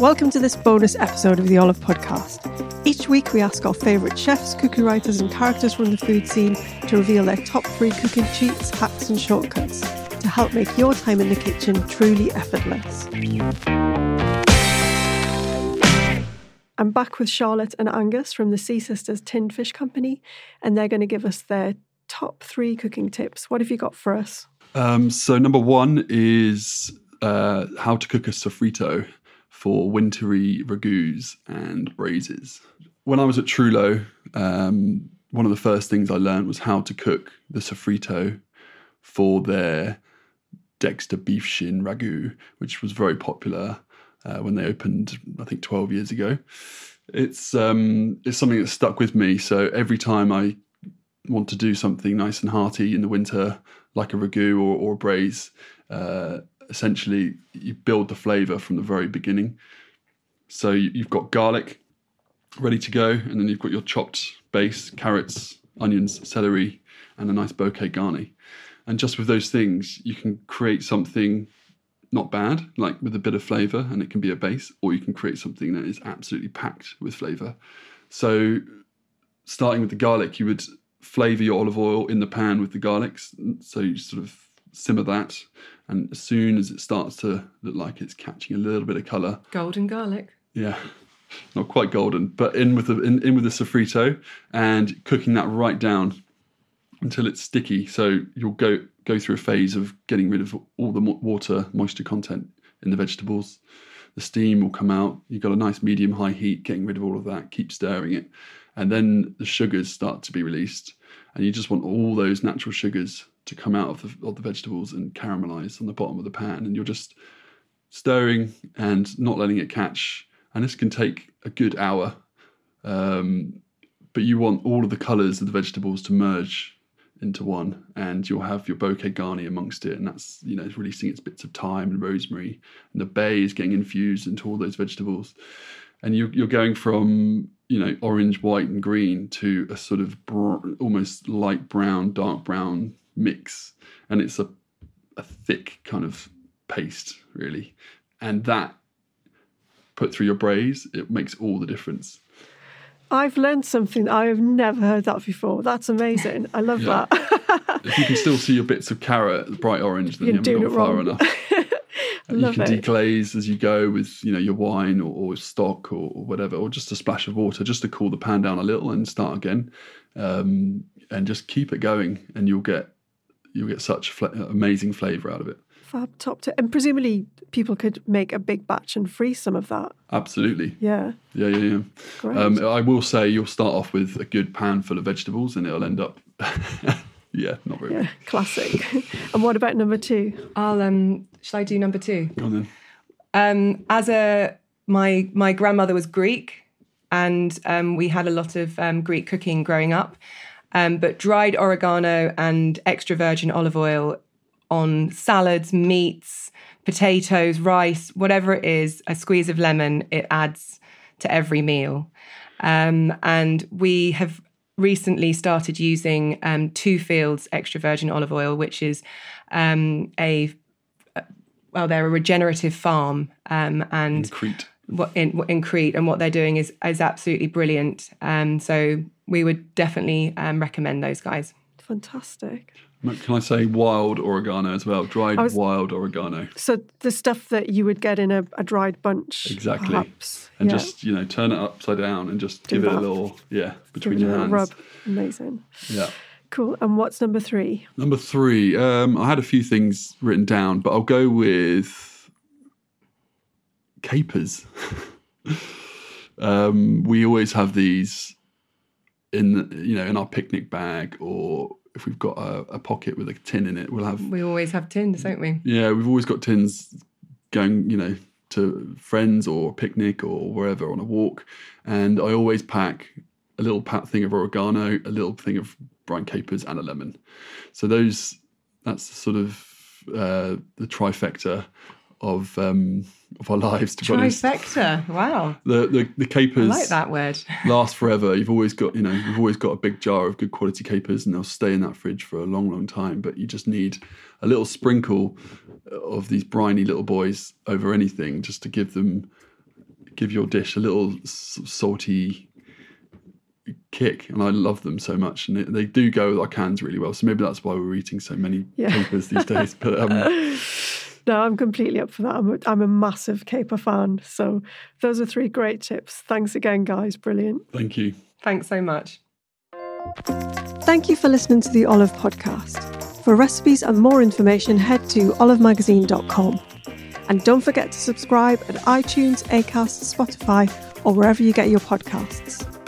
Welcome to this bonus episode of the Olive Podcast. Each week, we ask our favourite chefs, cookie writers, and characters from the food scene to reveal their top three cooking cheats, hacks, and shortcuts to help make your time in the kitchen truly effortless. I'm back with Charlotte and Angus from the Sea Sisters Tinned Fish Company, and they're going to give us their top three cooking tips. What have you got for us? Um, so number one is uh, how to cook a sofrito for wintry ragouts and braises. When I was at Trullo, um, one of the first things I learned was how to cook the sofrito for their Dexter beef shin ragu, which was very popular uh, when they opened, I think, 12 years ago. It's um, it's something that stuck with me. So every time I want to do something nice and hearty in the winter, like a ragu or, or a braise, uh, essentially you build the flavour from the very beginning. So you've got garlic ready to go, and then you've got your chopped base, carrots, onions, celery, and a nice bouquet garni. And just with those things, you can create something not bad, like with a bit of flavour, and it can be a base, or you can create something that is absolutely packed with flavour. So, starting with the garlic, you would flavour your olive oil in the pan with the garlics. So you sort of simmer that, and as soon as it starts to look like it's catching a little bit of colour, Golden garlic. yeah, not quite golden, but in with the in, in with the sofrito and cooking that right down until it's sticky. So you'll go go through a phase of getting rid of all the water moisture content in the vegetables. The steam will come out. You've got a nice medium high heat, getting rid of all of that. Keep stirring it, and then the sugars start to be released, and you just want all those natural sugars to come out of the of the vegetables and caramelize on the bottom of the pan, and you're just stirring and not letting it catch. And this can take a good hour. Um, but you want all of the colours of the vegetables to merge into one, and you'll have your bouquet garni amongst it, and that's you know it's releasing its bits of thyme and rosemary, and the bay is getting infused into all those vegetables, and you're you're going from you know orange, white, and green to a sort of br- almost light brown, dark brown mix, and it's a a thick kind of paste really, and that put through your braise, it makes all the difference. I've learned something. I have never heard that before. That's amazing. I love Yeah. that. if you can still see your bits of carrot bright orange, then You're you haven't gone far enough. You can it. deglaze as you go with you know your wine or, or stock or, or whatever, or just a splash of water just to cool the pan down a little and start again, um, and just keep it going, and you'll get you'll get such fla- amazing flavour out of it. Fab top tip. And presumably people could make a big batch and freeze some of that. Absolutely, Yeah. yeah, yeah, yeah. Great. Um, I will say you'll start off with a good pan full of vegetables, and it'll end up, yeah, not very. yeah. Classic. and what about number two? I'll um. Shall I do number two? Go on then. Um, as a my my grandmother was Greek, and um, we had a lot of um, Greek cooking growing up. Um, but dried oregano and extra virgin olive oil on salads, meats, potatoes, rice, whatever it is, a squeeze of lemon, it adds to every meal. Um, and we have recently started using um, Two Fields extra virgin olive oil, which is um, a well, they're a regenerative farm, um, and In Crete. what in in Crete, and what they're doing is is absolutely brilliant. Um, so we would definitely um, recommend those guys. Fantastic. Can I say wild oregano as well? Dried was- wild oregano. So the stuff that you would get in a, a dried bunch. Exactly. Perhaps. And yeah. just, you know, turn it upside down and just Do give it a little, yeah, between it a your little hands. rub. Amazing. Yeah. Cool. And what's number three? Number three, um, I had a few things written down, but I'll go with capers. um, we always have these in, the, you know, in our picnic bag, or if we've got a, a pocket with a tin in it, we'll have We always have tins, don't we? Yeah, we've always got tins going, you know, to friends or picnic or wherever on a walk, and I always pack a little pat thing of oregano, a little thing of brine capers, and a lemon. So those that's sort of uh, the trifecta of um, of our lives. To Trifecta. Wow. the the, the capers I like that word. last forever. You've always got, you know, you've always got a big jar of good quality capers, and they'll stay in that fridge for a long, long time. But you just need a little sprinkle of these briny little boys over anything, just to give them, give your dish a little s- salty kick. And I love them so much, and they do go with our cans really well. So maybe that's why we're eating so many Yeah. capers these days. But um, No, I'm completely up for that. I'm a, I'm a massive caper fan. So those are three great tips. Thanks again, guys. Brilliant. thank you. Thanks so much. Thank you for listening to the Olive Podcast. For recipes and more information, head to olivemagazine.com. And don't forget to subscribe at iTunes, Acast, Spotify, or wherever you get your podcasts.